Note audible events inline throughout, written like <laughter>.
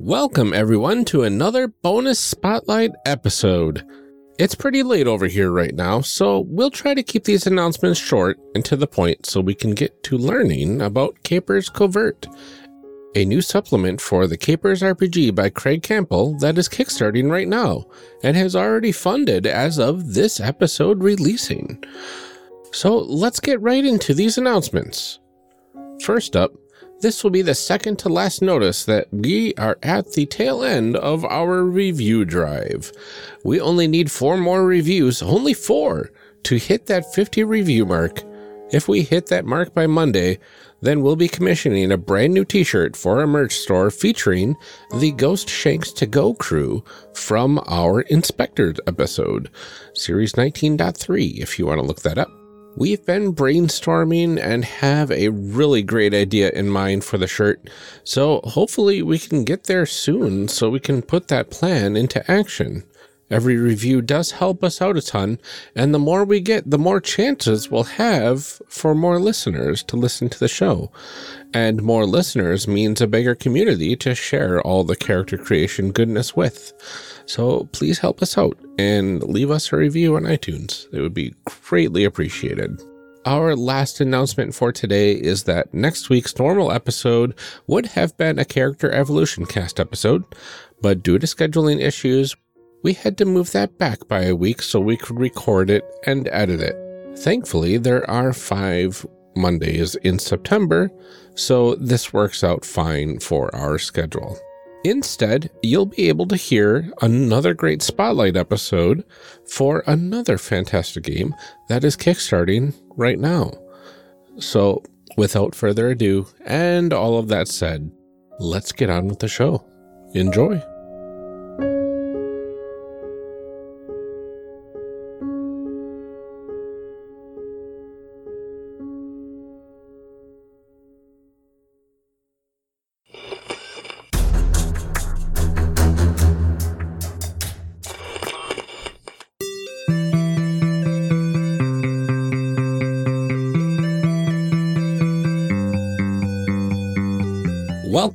Welcome, everyone, to another bonus spotlight episode. It's pretty late over here right now, so we'll try to keep these announcements short and to the point so we can get to learning about Capers Covert, a new supplement for the Capers RPG by Craig Campbell that is kickstarting right now and has already funded as of this episode releasing. So let's get right into these announcements. First up, this will be the second to last notice that we are at the tail end of our review drive. We only need four more reviews, only four, to hit that 50 review mark. If we hit that mark by Monday, then we'll be commissioning a brand new t shirt for our merch store featuring the Ghost Shanks to Go crew from our InSpectres episode, Series 19.3, if you want to look that up. We've been brainstorming and have a really great idea in mind for the shirt. So hopefully we can get there soon so we can put that plan into action. Every review does help us out a ton, and the more we get, the more chances we'll have for more listeners to listen to the show. And more listeners means a bigger community to share all the character creation goodness with. So please help us out and leave us a review on iTunes. It would be greatly appreciated. Our last announcement for today is that next week's normal episode would have been a character evolution cast episode, but due to scheduling issues, we had to move that back by a week so we could record it and edit it. Thankfully, there are five Mondays in September, so this works out fine for our schedule. Instead, you'll be able to hear another great spotlight episode for another fantastic game that is kickstarting right now. So, without further ado, and all of that said, let's get on with the show. Enjoy.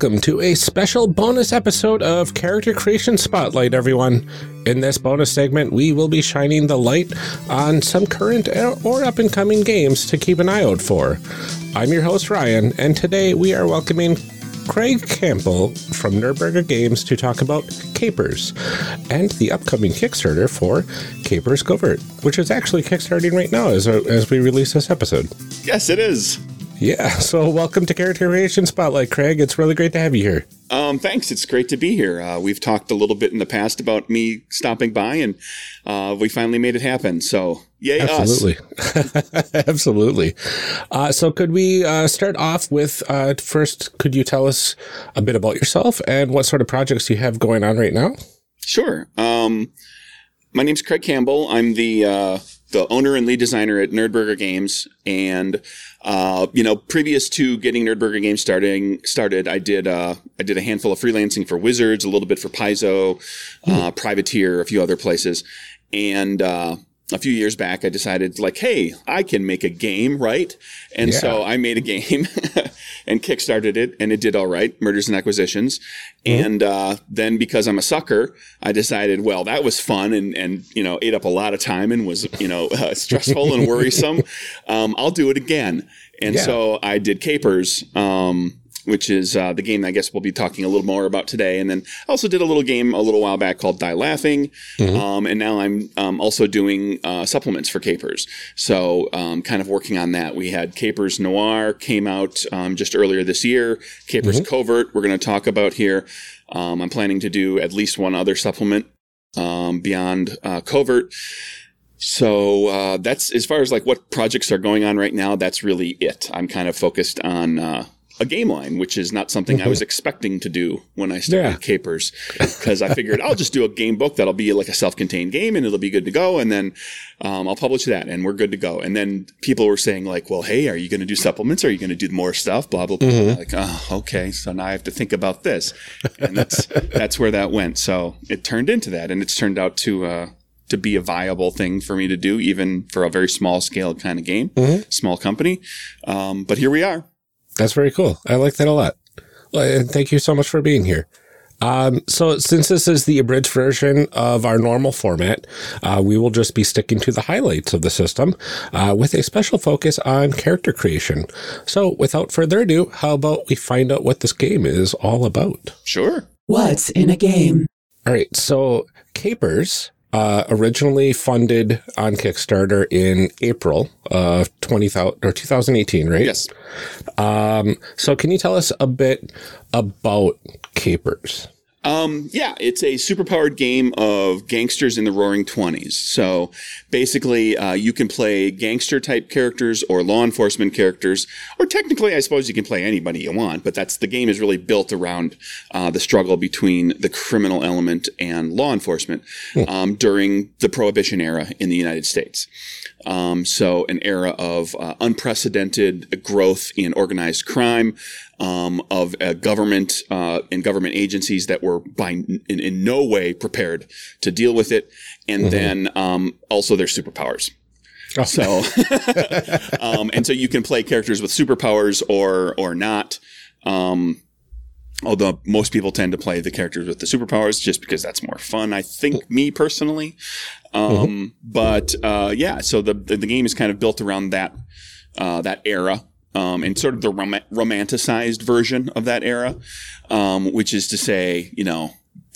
Welcome to a special bonus episode of Character Creation Spotlight, everyone. In this bonus segment, we will be shining the light on some current or up and coming games to keep an eye out for. I'm your host, Ryan, and today we are welcoming Craig Campbell from Nerdburger Games to talk about Capers and the upcoming Kickstarter for Capers Covert, which is actually kickstarting right now as, as we release this episode. Yes, it is. Yeah. <laughs> So, welcome to Character Creation Spotlight, Craig. It's really great to have you here. Um, thanks. It's great to be here. Uh, we've talked a little bit in the past about me stopping by, and uh, we finally made it happen. So, yay, Absolutely. <laughs> Absolutely. Uh, so, could we uh, start off with uh, first, could you tell us a bit about yourself and what sort of projects you have going on right now? Sure. Um, my name's Craig Campbell. I'm the uh, the owner and lead designer at Nerdburger Games, and uh, you know, previous to getting Nerdburger Games starting started, I did uh, I did a handful of freelancing for Wizards, a little bit for Paizo, uh, Privateer, a few other places, and uh, a few years back, I decided like, hey, I can make a game, right? And yeah. so I made a game <laughs> and kickstarted it, and it did all right. Murders and Acquisitions, mm-hmm. and uh, then because I'm a sucker, I decided, well, that was fun and and you know ate up a lot of time and was you know uh, <laughs> stressful and worrisome. <laughs> Um, I'll do it again, and yeah. so I did Capers. Um, which is uh, the game I guess we'll be talking a little more about today. And then I also did a little game a little while back called Die Laughing. Mm-hmm. Um, and now I'm um, also doing uh, supplements for Capers. So um, kind of working on that. We had Capers Noir came out um, just earlier this year. Capers mm-hmm. Covert we're going to talk about here. Um, I'm planning to do at least one other supplement um, beyond uh, Covert. So uh, that's as far as like what projects are going on right now. That's really it. I'm kind of focused on uh, a game line, which is not something I was mm-hmm. expecting to do when I started yeah. Capers, because I figured I'll just do a game book that'll be like a self-contained game and it'll be good to go, and then um, I'll publish that and we're good to go. And then people were saying like, "Well, hey, are you going to do supplements? Are you going to do more stuff?" Blah blah blah. Mm-hmm. Like, oh, okay. So now I have to think about this, and that's that's where that went. So it turned into that, and it's turned out to. Uh, to be a viable thing for me to do, even for a very small scale kind of game, mm-hmm. small company. Um, but here we are. That's very cool. I like that a lot. Well, and thank you so much for being here. Um, so since this is the abridged version of our normal format, uh, we will just be sticking to the highlights of the system uh, with a special focus on character creation. So without further ado, how about we find out what this game is all about? Sure. What's in a game? All right. So Capers uh, originally funded on Kickstarter in April of 20, or 2018, right? Yes. Um, so can you tell us a bit about Capers? Um, yeah, it's a superpowered game of gangsters in the roaring 20s. So basically, uh, you can play gangster type characters or law enforcement characters, or technically, I suppose you can play anybody you want, but that's the game is really built around uh, the struggle between the criminal element and law enforcement um, during the Prohibition era in the United States. Um, so an era of uh, unprecedented growth in organized crime, um, of uh, government uh, and government agencies that were by in, in no way prepared to deal with it, and then um, also their superpowers. So, <laughs> um, and so you can play characters with superpowers or or not. Um, although most people tend to play the characters with the superpowers just because that's more fun. I think me personally. Um, But uh, yeah, so the, the the game is kind of built around that uh, that era. Um, and sort of the rom- romanticized version of that era, um, which is to say, you know,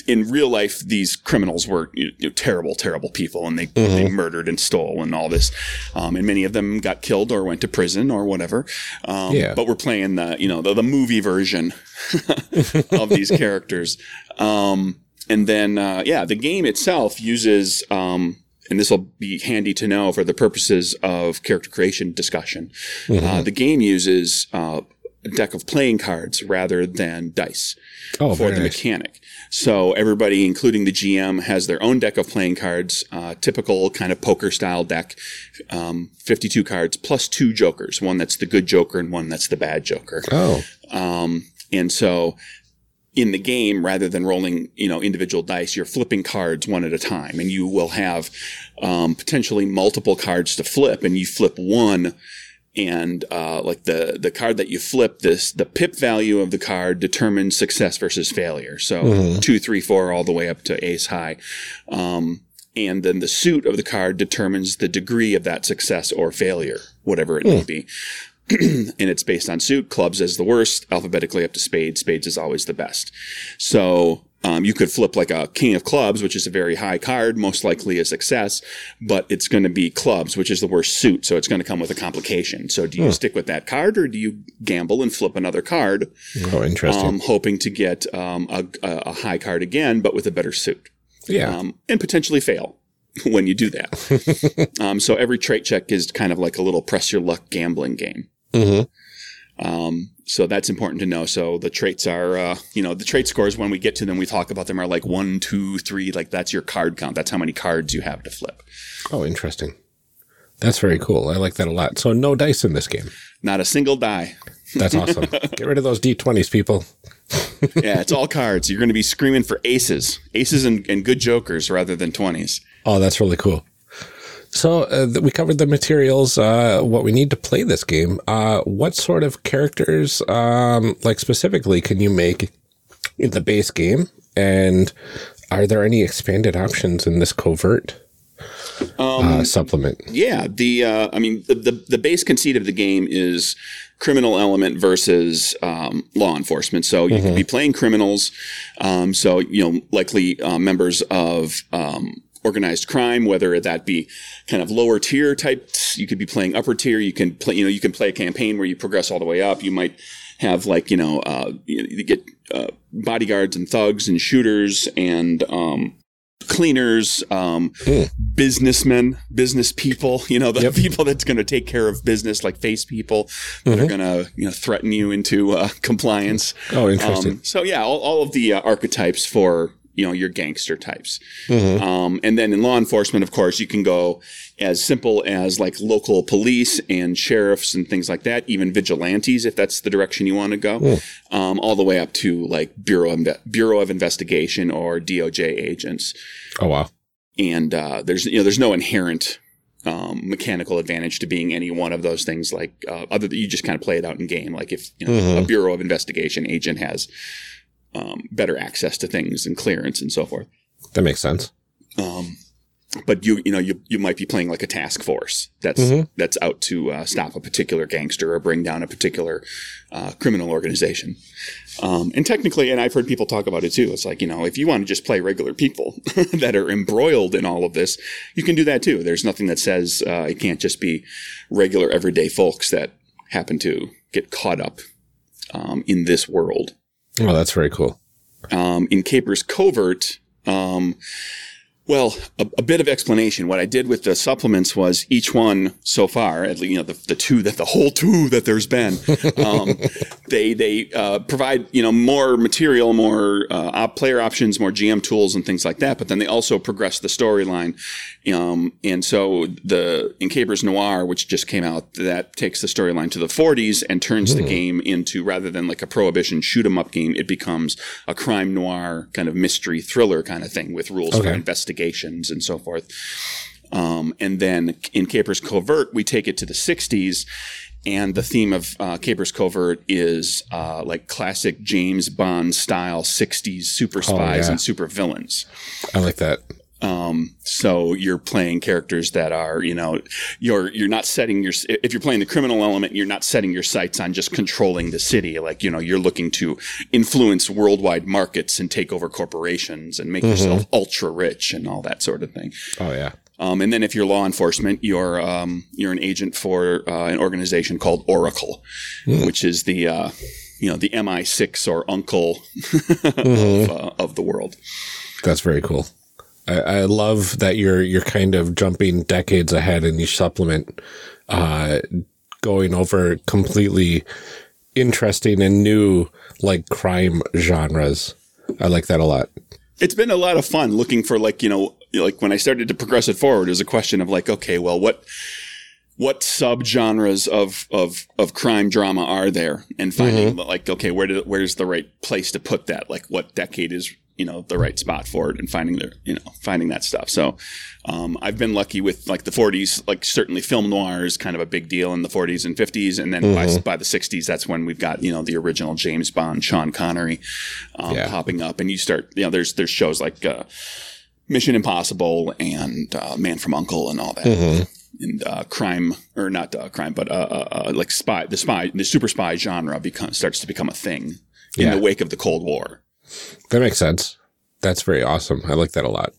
in real life, these criminals were you know, terrible, terrible people, and they, they murdered and stole and all this. Um, and many of them got killed or went to prison or whatever. Um, Yeah. But we're playing the you know the, the movie version <laughs> of these <laughs> characters. Um, and then uh, yeah, the game itself uses. And this will be handy to know for the purposes of character creation discussion. Uh, the game uses uh, a deck of playing cards rather than dice Oh, for the nice. mechanic. So everybody, including the GM, has their own deck of playing cards, uh, typical kind of poker style deck, um, 52 cards plus two jokers, one that's the good joker and one that's the bad joker. Oh, Um, and so in the game, rather than rolling, you know, individual dice, you're flipping cards one at a time and you will have, um, potentially multiple cards to flip and you flip one and, uh, like the, the card that you flip this, the pip value of the card determines success versus failure. So two, three, four, all the way up to ace high. Um, and then the suit of the card determines the degree of that success or failure, whatever it may be <clears throat> and it's based on suit. Clubs is the worst, alphabetically up to spades. Spades is always the best. So um, you could flip like a king of clubs, which is a very high card, most likely a success, but it's going to be clubs, which is the worst suit. So it's going to come with a complication. So do you stick with that card or do you gamble and flip another card, oh, interesting. um, hoping to get um, a, a high card again, but with a better suit? yeah. um, and potentially fail <laughs> when you do that. <laughs> um, so every trait check is kind of like a little press your luck gambling game. Hmm Um, so that's important to know. So the traits are, uh, you know, the trait scores when we get to them, we talk about them are like one, two, three. Like that's your card count. That's how many cards you have to flip. Oh, interesting. That's very cool. I like that a lot. So no dice in this game. Not a single die. That's awesome. <laughs> Get rid of those D20s, people. <laughs> Yeah, it's all cards. You're going to be screaming for aces, aces and, and good jokers rather than 20s. Oh, that's really cool. So uh, we covered the materials, uh, what we need to play this game. Uh, what sort of characters, um, like specifically, can you make in the base game? And are there any expanded options in this covert uh, supplement? Yeah, the uh, I mean the, the the base conceit of the game is criminal element versus um, law enforcement. So you could be playing criminals, um, so you know likely uh, members of um, organized crime, whether that be kind of lower tier types. You could be playing upper tier. You can play you know you can play a campaign where you progress all the way up. You might have like you know uh, you, get uh, bodyguards and thugs and shooters and um, cleaners, um, businessmen, business people, <laughs> you know, the people that's going to take care of business, like face people that are going to, you know, threaten you into uh, compliance. Oh, interesting. Um, so yeah, all, all of the uh, archetypes for, you know, your gangster types. Um, and then in law enforcement, of course, you can go as simple as like local police and sheriffs and things like that, even vigilantes, if that's the direction you want to go, um, all the way up to like Bureau Inve- Bureau of Investigation or DOJ agents. Oh, wow. and uh, there's you know there's no inherent um, mechanical advantage to being any one of those things like uh, other than you just kind of play it out in game like if you know a bureau of investigation agent has um, better access to things and clearance and so forth. That makes sense. Um, but you you know you you might be playing like a task force that's Mhm. that's out to uh, stop a particular gangster or bring down a particular uh, criminal organization. Um, and technically, and I've heard people talk about it too. It's like you know if you want to just play regular people <laughs> that are embroiled in all of this, you can do that too. There's nothing that says uh, it can't just be regular everyday folks that happen to get caught up um, in this world Oh, that's very cool. um, in Capers Covert, um, well, a, a bit of explanation. What I did with the supplements was each one so far, at least, you know, the, the two that the whole two that there's been, um, <laughs> they they uh, provide you know more material, more uh, player options, more GM tools and things like that. But then they also progress the storyline. Um, and so the in Capers Noir, which just came out, that takes the storyline to the 40s and turns the game into rather than like a prohibition shoot 'em up game, it becomes a crime noir kind of mystery thriller kind of thing with rules for Okay. Investigations and so forth. Um, and then in Capers Covert, we take it to the 60s. And the theme of uh, Capers Covert is uh, like classic James Bond style 60s super spies yeah. and super villains. I like that. Um, so you're playing characters that are, you know, you're you're not setting your if you're playing the criminal element, you're not setting your sights on just controlling the city. Like, you know, you're looking to influence worldwide markets and take over corporations and make yourself ultra rich and all that sort of thing. Oh yeah. Um, and then if you're law enforcement, you're um, you're an agent for uh, an organization called Oracle, which is the uh, you know the MI6 or U.N.C.L.E. <laughs> of, uh, of the world. That's very cool. I, I love that you're you're kind of jumping decades ahead in each supplement, uh, going over completely interesting and new like crime genres. I like that a lot. it's been a lot of fun looking for like you know like when I started to progress it forward, it was a question of like, okay, well, what what subgenres of of of crime drama are there, and finding like, okay, where do, where's the right place to put that? Like, what decade is you know the right spot for it, and finding the you know finding that stuff. So, um, I've been lucky with like the 40s, like certainly film noir is kind of a big deal in the 40s and 50s, and then by, by the 60s, that's when we've got you know the original James Bond, Sean Connery, um, Yeah. popping up, and you start you know there's there's shows like. Uh, Mission Impossible and uh, Man from U.N.C.L.E. and all that, and uh, crime or not uh, crime, but uh, uh, uh, like spy, the spy, the super spy genre become, starts to become a thing in Yeah. the wake of the Cold War. That makes sense. That's very awesome. I like that a lot.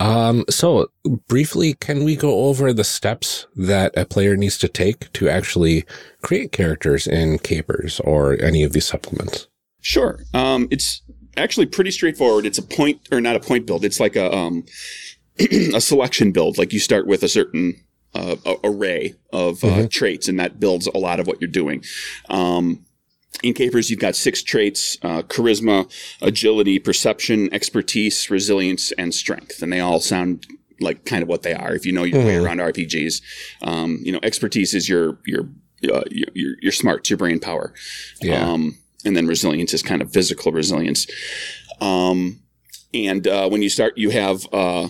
Um, so briefly, can we go over the steps that a player needs to take to actually create characters in Capers or any of these supplements? Sure, um, it's actually pretty straightforward. It's a point or not a point build. It's like a um, <clears throat> a selection build. Like you start with a certain uh, array of uh, traits, and that builds a lot of what you're doing. Um, in Capers, you've got six traits uh, charisma, agility, perception, expertise, resilience, and strength. And they all sound like kind of what they are if you know your way around RPGs. Um, you know, expertise is your, your, uh, your, your, your smarts, your brain power. Yeah. Um, and then resilience is kind of physical resilience. Um, and uh, when you start, you have uh,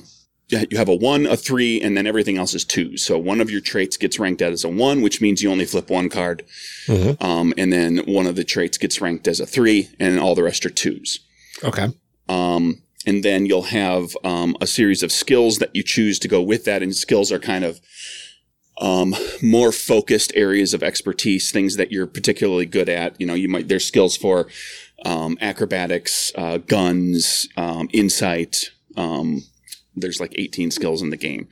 you have a one, a three, and then everything else is twos. So one of your traits gets ranked as a one, which means you only flip one card. Mhm. Um, and then one of the traits gets ranked as a three, and all the rest are twos. Okay. Um, and then you'll have um, a series of skills that you choose to go with that. And skills are kind of um, more focused areas of expertise, things that you're particularly good at. You know, you might there's skills for um, acrobatics, uh, guns, um, insight. There's like 18 skills in the game,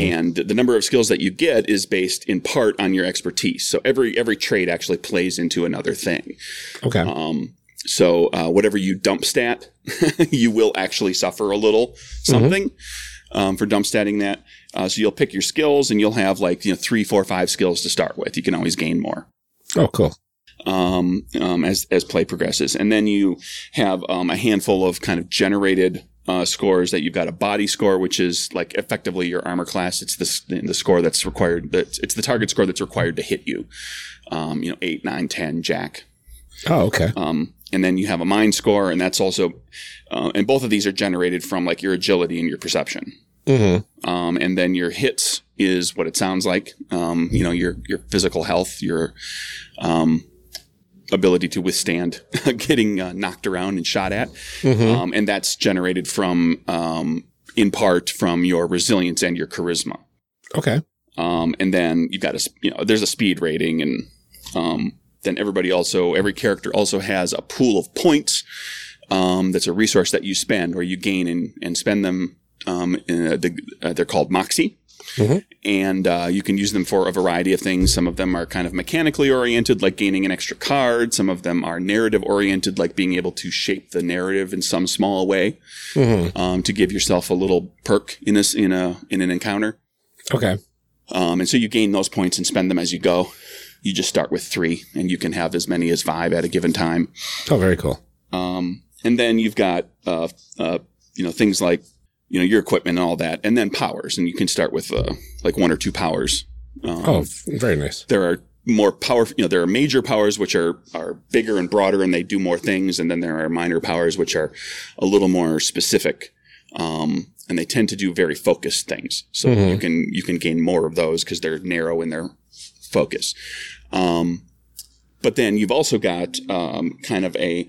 and the number of skills that you get is based in part on your expertise. So every every trade actually plays into another thing. Okay. Um, so uh, whatever you dump stat, <laughs> you will actually suffer a little something um, for dump statting that. Uh, so you'll pick your skills, and you'll have like you know three, four, five skills to start with. You can always gain more oh, cool. um, um, as as play progresses, and then you have um, a handful of kind of generated. Uh, scores that you've got a body score, which is like effectively your armor class. It's the the score that's required. That's it's the target score that's required to hit you. Um, you know, eight, nine, ten, jack. Oh, okay. Um, and then you have a mind score, and that's also, uh, and both of these are generated from like your agility and your perception. Mm-hmm. Um, and then your hits is what it sounds like. Um, you know, your your physical health, your um, ability to withstand <laughs> getting uh, knocked around and shot at, um, and that's generated from um, in part from your resilience and your charisma. Okay. Um, and then you've got a you know there's a speed rating, and um, then everybody also every character also has a pool of points. Um, that's a resource that you spend or you gain and, and spend them. Um, in a, the, uh, they're called Moxie Mhm. and uh, you can use them for a variety of things. Some of them are kind of mechanically oriented, like gaining an extra card. Some of them are narrative oriented, like being able to shape the narrative in some small way Mhm. um, to give yourself a little perk in this in a in an encounter. Okay. Um, and so you gain those points and spend them as you go. You just start with three, and you can have as many as five at a given time. Oh, very cool. Um, and then you've got, uh, uh, you know, things like, you know, your equipment and all that, and then powers. And you can start with uh, like one or two powers. Um, Oh, very nice. there are more powerful, you know, there are major powers which are are bigger and broader, and they do more things. And then there are minor powers which are a little more specific. Um, and they tend to do very focused things. So Mhm. you can you can gain more of those because they're narrow in their focus. Um, but then you've also got um, kind of a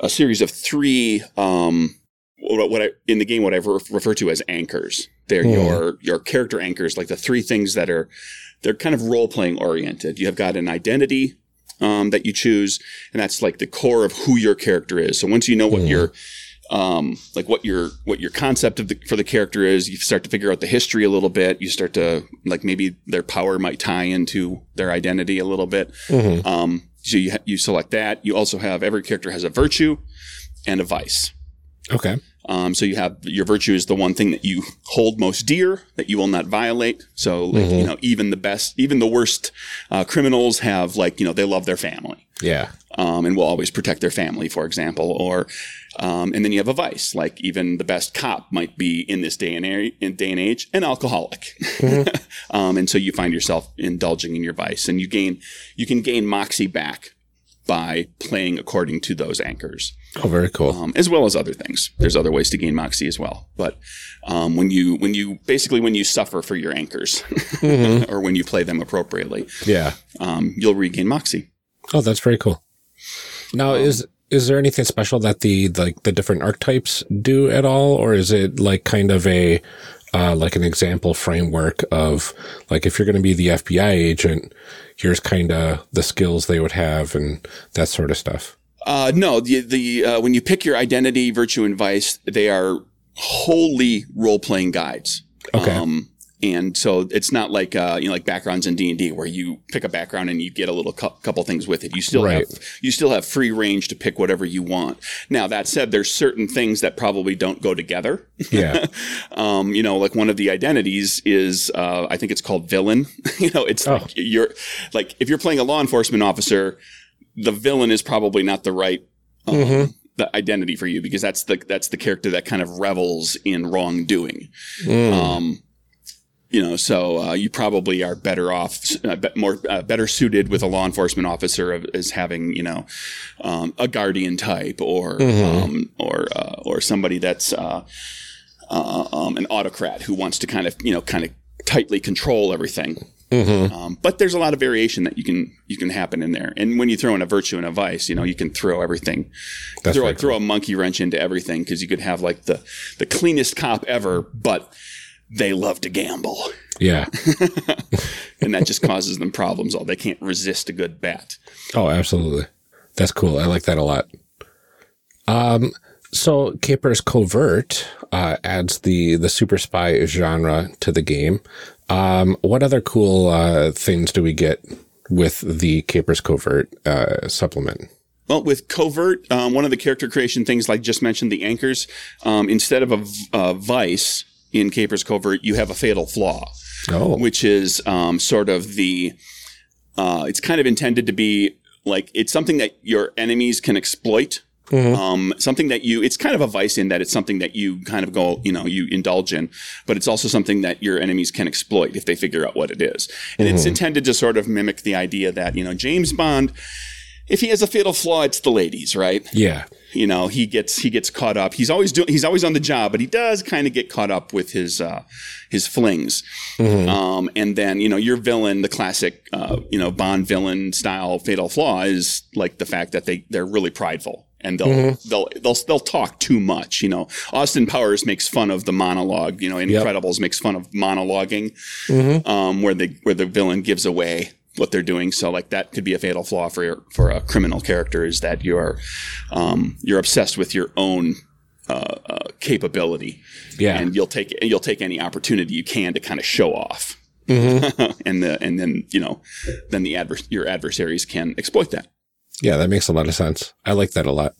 a series of three um, what, what I, in the game what I re- refer to as anchors. They're Hmm. your your character anchors, like the three things that are they're kind of role playing oriented. You have got an identity um, that you choose, and that's like the core of who your character is. So once you know what Hmm. your um, like what your what your concept of the, for the character is, you start to figure out the history a little bit. You start to like maybe their power might tie into their identity a little bit. Mhm. Um, so you you select that. You also have every character has a virtue and a vice. Okay. Um, so you have your virtue is the one thing that you hold most dear that you will not violate. So like you know even the best, even the worst uh, criminals have like you know they love their family Yeah. um, and will always protect their family, for example. Or um, and then you have a vice, like even the best cop might be in this day and age, in day and age an alcoholic, <laughs> um, and so you find yourself indulging in your vice, and you gain you can gain moxie back by playing according to those anchors Oh, very cool. um, as well as other things. There's other ways to gain moxie as well. But um, when you when you basically when you suffer for your anchors, <laughs> or when you play them appropriately, Yeah. um, you'll regain moxie. Oh, that's very cool. Now, is is there anything special that the like the different archetypes do at all, or is it like kind of a uh, like an example framework of like if you're going to be the FBI agent, here's kind of the skills they would have and that sort of stuff. Uh, no, the the uh, when you pick your identity, virtue, and vice, they are wholly role playing guides. Okay. Um, and so it's not like uh, you know like backgrounds in D and D where you pick a background and you get a little cou- couple things with it. You still Right. have you still have free range to pick whatever you want. Now that said, there's certain things that probably don't go together. Yeah. <laughs> um, you know, like one of the identities is, uh, I think it's called villain. <laughs> you know, it's Oh. like you're like if you're playing a law enforcement officer, the villain is probably not the right um, Mhm. the identity for you because that's the that's the character that kind of revels in wrongdoing. Mm. Um, you know, so uh, you probably are better off, uh, be- more uh, better suited with a law enforcement officer of, as having you know um, a guardian type or Mhm. um, or uh, or somebody that's uh, uh, um, an autocrat who wants to kind of you know kind of tightly control everything. Mhm. Um, but there's a lot of variation that you can you can happen in there. And when you throw in a virtue and a vice, you know, you can throw everything, That's throw very throw a monkey wrench into everything because you could have like the the cleanest cop ever, but they love to gamble, Yeah. <laughs> and that just causes them problems. All they can't resist a good bet. Oh, absolutely. That's cool. I like that a lot. Um, so Capers Covert uh, adds the the super spy genre to the game. Um, what other cool uh, things do we get with the Capers Covert uh, supplement? Well, with covert, um, one of the character creation things, like just mentioned, the anchors, um, instead of a, vice in Capers Covert, you have a fatal flaw. Oh, which is um, sort of the uh, it's kind of intended to be like it's something that your enemies can exploit Mhm. um, something that you it's kind of a vice in that it's something that you kind of go you know you indulge in but it's also something that your enemies can exploit if they figure out what it is and it's intended to sort of mimic the idea that you know james bond if he has a fatal flaw, it's the ladies, right? Yeah. You know, he gets he gets caught up. He's always doing. He's always on the job, but he does kind of get caught up with his uh, his flings. Um, and then you know, your villain, the classic uh, you know Bond villain style fatal flaw is like the fact that they they're really prideful and they'll they'll they'll they'll talk too much. You know, Austin Powers makes fun of the monologue. You know, Incredibles makes fun of monologuing, um, where the where the villain gives away what they're doing. So like that could be a fatal flaw for your, for a criminal character is that you're um, you're obsessed with your own uh, uh, capability, Yeah. and you'll take you'll take any opportunity you can to kind of show off. <laughs> and the and then you know then the advers- your adversaries can exploit that. Yeah, that makes a lot of sense. I like that a lot.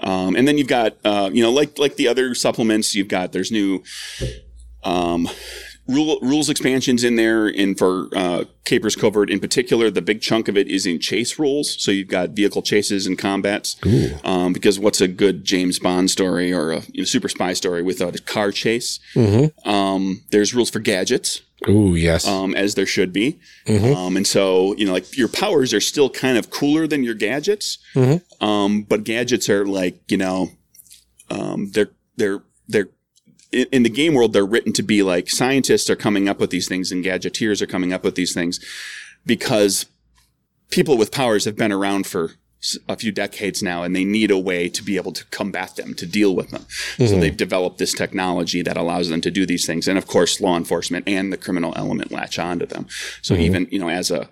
Um, and then you've got, uh, you know, like like the other supplements, you've got there's new um, rule, rules expansions in there. And for uh, Capers Covert in particular, the big chunk of it is in chase rules. So you've got vehicle chases and combats. Um, because what's a good James Bond story or a you know, super spy story without a car chase? Um, there's rules for gadgets Ooh, yes. um, as there should be. Um, and so, you know, like your powers are still kind of cooler than your gadgets. Um, but gadgets are like, you know, um, they're, they're, they're, in, in the game world, they're written to be like scientists are coming up with these things and gadgeteers are coming up with these things because people with powers have been around for a few decades now and they need a way to be able to combat them, to deal with them. So they've developed this technology that allows them to do these things. And of course, law enforcement and the criminal element latch onto them. So even, you know, as a,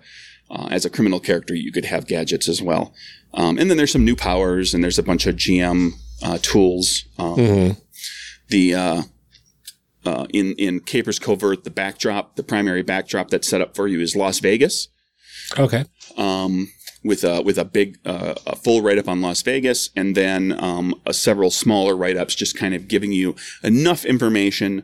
uh, as a criminal character, you could have gadgets as well. Um, and then there's some new powers and there's a bunch of GM uh, tools. Um, The, uh, uh, in, in Capers Covert, the backdrop, the primary backdrop that's set up for you is Las Vegas okay. um, with a with a big uh, a full write up on Las Vegas, and then um, a several smaller write ups, just kind of giving you enough information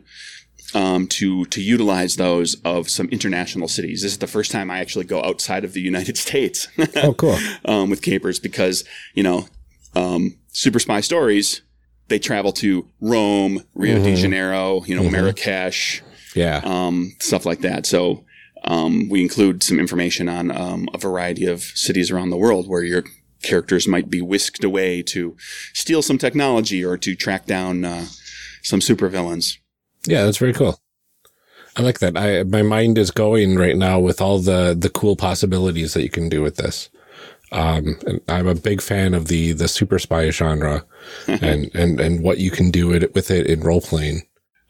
um, to to utilize those of some international cities. This is the first time I actually go outside of the United <laughs> States Oh, cool. <laughs> um, with capers because you know um, super spy stories. They travel to Rome, Rio de Janeiro, you know, Marrakesh, Yeah. um, stuff like that. So um, we include some information on um, a variety of cities around the world where your characters might be whisked away to steal some technology or to track down uh, some supervillains. Yeah, that's very cool. I like that. I my mind is going right now with all the the cool possibilities that you can do with this. Um, and I'm a big fan of the the super spy genre, <laughs> and and and what you can do it with it in role playing.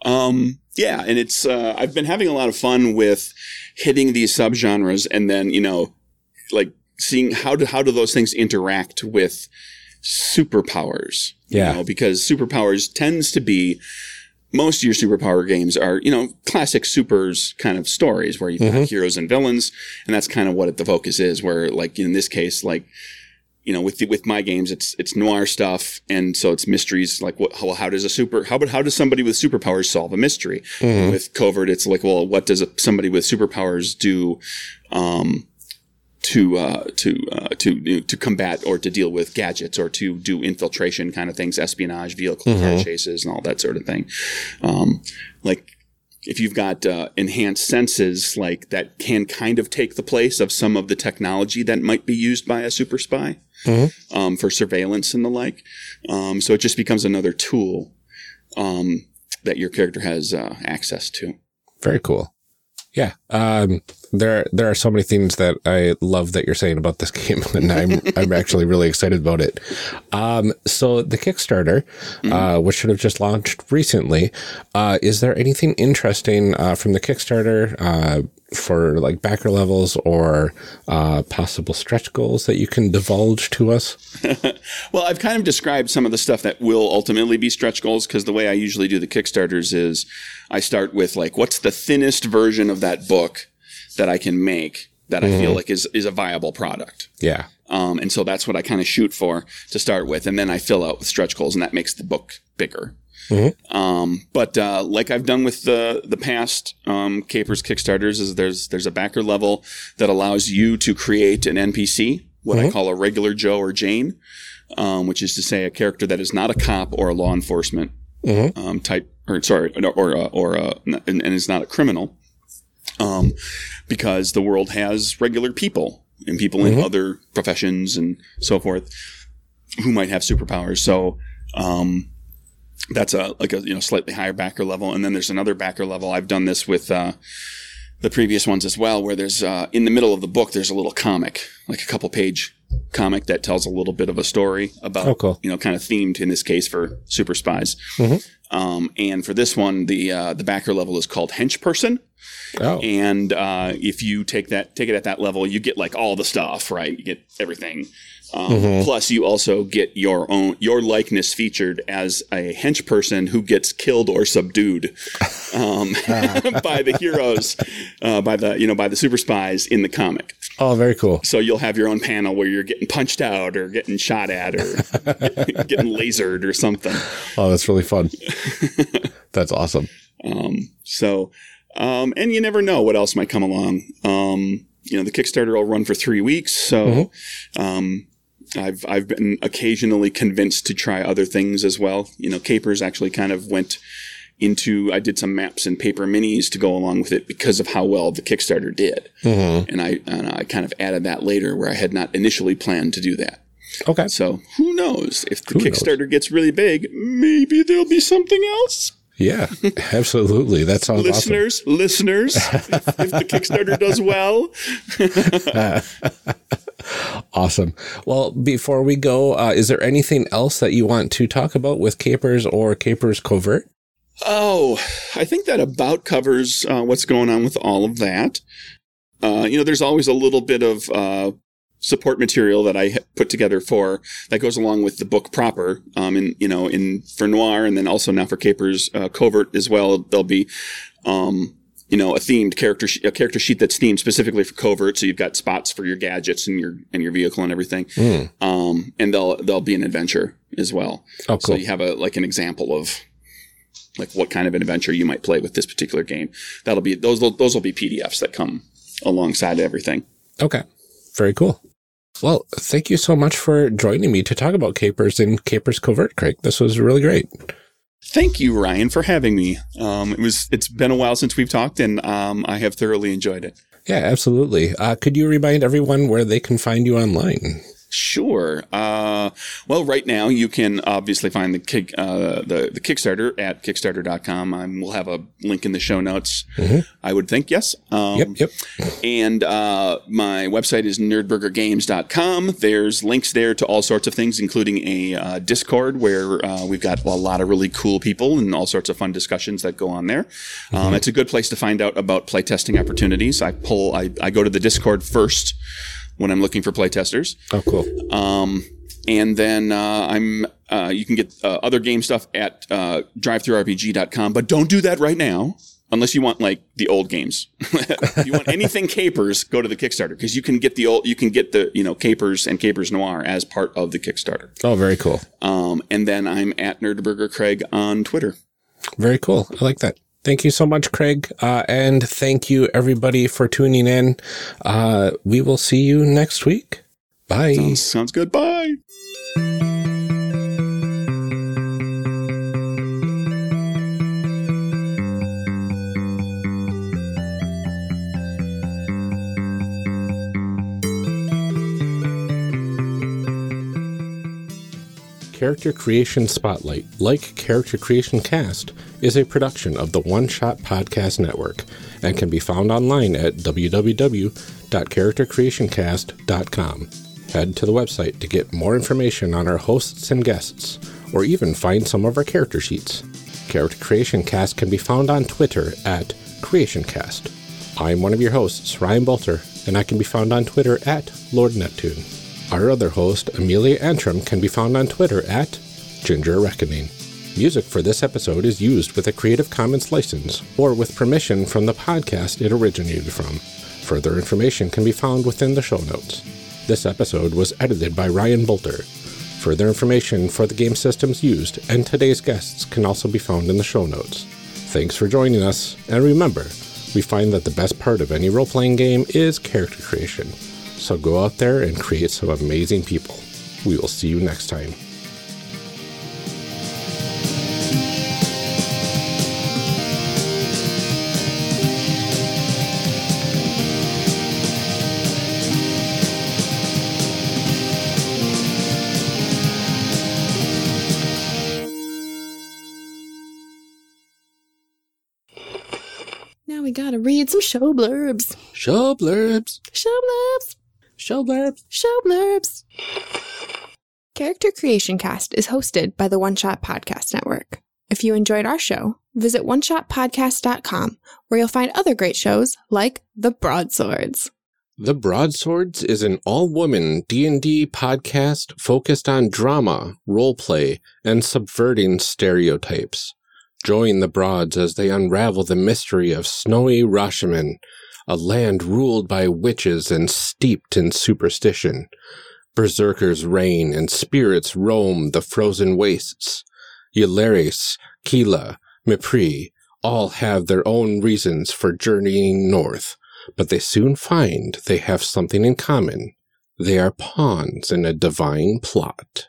Um, yeah, and it's uh, I've been having a lot of fun with hitting these subgenres and then you know like seeing how do how do those things interact with superpowers. you Yeah. know, because superpowers tends to be most of your superpower games are, you know, classic supers kind of stories where you've got heroes and villains, and that's kind of what it, the focus is. Where, like in this case, like you know, with the, with my games, it's it's noir stuff, and so it's mysteries. Like, what? How, how does a super? How about how does somebody with superpowers solve a mystery? With covert, it's like, well, what does a, somebody with superpowers do? Um, to uh, to uh, to you know, to combat or to deal with gadgets or to do infiltration kind of things, espionage, vehicle car chases, and all that sort of thing. Um, like if you've got uh, enhanced senses, like that can kind of take the place of some of the technology that might be used by a super spy um, for surveillance and the like. Um, so it just becomes another tool um, that your character has uh, access to. Very cool. Yeah. There, there are so many things that I love that you're saying about this <laughs> game, <laughs> and I'm, I'm actually really excited about it. Um, so the Kickstarter, uh, which should have just launched recently, uh, is there anything interesting, uh, from the Kickstarter, uh, for like backer levels or, uh, possible stretch goals that you can divulge to us? <laughs> Well, I've kind of described some of the stuff that will ultimately be stretch goals because the way I usually do the Kickstarters is I start with like, what's the thinnest version of that book that I can make that I feel like is, is a viable product. Yeah. Um, and so that's what I kind of shoot for to start with. And then I fill out with stretch goals and that makes the book bigger. Um, but, uh, like I've done with the, the past, um, Capers Kickstarters is there's, there's a backer level that allows you to create an NPC, what I call a regular Joe or Jane, um, which is to say a character that is not a cop or a law enforcement, um, type, or sorry, or, or, uh, or, uh, and, and is not a criminal um, because the world has regular people and people in other professions and so forth who might have superpowers. So, um, that's a like a you know slightly higher backer level, and then there's another backer level. I've done this with uh, the previous ones as well, where there's uh, in the middle of the book there's a little comic, like a couple page comic that tells a little bit of a story about Oh, cool. you know kind of themed in this case for super spies. Um, and for this one, the uh, the backer level is called hench person. Oh, And uh, if you take that take it at that level, you get like all the stuff, right? You get everything. Um, Plus, you also get your own your likeness featured as a hench person who gets killed or subdued <laughs> um, <laughs> by the heroes, uh, by the you know by the super spies in the comic. oh, very cool. So you'll have your own panel where you're getting punched out or getting shot at or <laughs> getting lasered or something. Oh, that's really fun. that's awesome. Um, so, um, and you never know what else might come along. Um, you know, the Kickstarter will run for three weeks. So, um, I've, I've been occasionally convinced to try other things as well. You know, Capers actually kind of went into, I did some maps and paper minis to go along with it because of how well the Kickstarter did. Mm-hmm. And I, and I kind of added that later where I had not initially planned to do that. Okay. So who knows if the Who knows? Kickstarter gets really big, maybe there'll be something else. Yeah, <laughs> absolutely. That sounds listeners, listeners, <laughs> if, if the Kickstarter does well, awesome. <laughs> Awesome. Well, before we go, uh, is there anything else that you want to talk about with Capers or Capers Covert? oh, I think that about covers uh, what's going on with all of that. Uh, you know, there's always a little bit of uh, support material that I put together for that goes along with the book proper. Um, in you know, in for Noir, and then also now for Capers uh, Covert as well. There'll be um, you know, a themed character, a character sheet that's themed specifically for covert. So you've got spots for your gadgets and your, and your vehicle and everything. Um, and there'll, there'll be an adventure as well. Oh, So you have a, like an example of like what kind of an adventure you might play with this particular game. That'll be, those, those will be PDFs that come alongside everything. Okay. Very cool. Well, thank you so much for joining me to talk about Capers and Capers Covert, Craig. This was really great. Thank you, Ryan, for having me. Um, it was, it's been a while since we've talked and, um, I have thoroughly enjoyed it. Yeah, absolutely. Uh, could you remind everyone where they can find you online? Sure. Uh, well, right now you can obviously find the kick, uh, the the Kickstarter at kickstarter.com. Um, we'll have a link in the show notes. I would think yes. Um, Yep, yep. And uh, my website is nerdburgergames.com. There's links there to all sorts of things, including a uh, Discord where uh, we've got a lot of really cool people and all sorts of fun discussions that go on there. Um, it's a good place to find out about playtesting opportunities. I pull, I, I go to the Discord first when I'm looking for playtesters. Oh, cool. Um, and then uh, I'm uh, you can get uh, other game stuff at uh, drivethrurpg.com, but don't do that right now unless you want like the old games. <laughs> if you want anything capers, go to the Kickstarter because you can get the old you can get the you know capers and capers noir as part of the Kickstarter. Oh, very cool. Um, and then I'm at Nerdburger Craig on Twitter. Very cool. I like that. Thank you so much, Craig. Uh, and thank you, everybody, for tuning in. Uh, we will see you next week. Bye. Sounds good. Bye. Character Creation Spotlight, like Character Creation Cast, is a production of the One Shot Podcast Network and can be found online at www.charactercreationcast.com. Head to the website to get more information on our hosts and guests, or even find some of our character sheets. Character Creation Cast can be found on Twitter at CreationCast. I'm one of your hosts, Ryan Boelter, and I can be found on Twitter at Lord Neptune. Our other host, Amelia Antrim, can be found on Twitter at Ginger Reckoning. Music for this episode is used with a Creative Commons license or with permission from the podcast it originated from. Further information can be found within the show notes. This episode was edited by Ryan Boelter. Further information for the game systems used and today's guests can also be found in the show notes. Thanks for joining us, and remember, we find that the best part of any role playing game is character creation. So go out there and create some amazing people. We will see you next time. Now we gotta read some show blurbs. Show blurbs. Show blurbs. Show blurbs. Show blurbs. Character Creation Cast is hosted by the One Shot Podcast Network. If you enjoyed our show, visit oneshotpodcast.com where you'll find other great shows like The Broadswords. The Broadswords is an all-woman D&D podcast focused on drama, roleplay, and subverting stereotypes. Join the Broads as they unravel the mystery of snowy Rashemen, a land ruled by witches and steeped in superstition. Berserkers reign and spirits roam the frozen wastes. Yularis, Kila, Mipri all have their own reasons for journeying north, but they soon find they have something in common. They are pawns in a divine plot.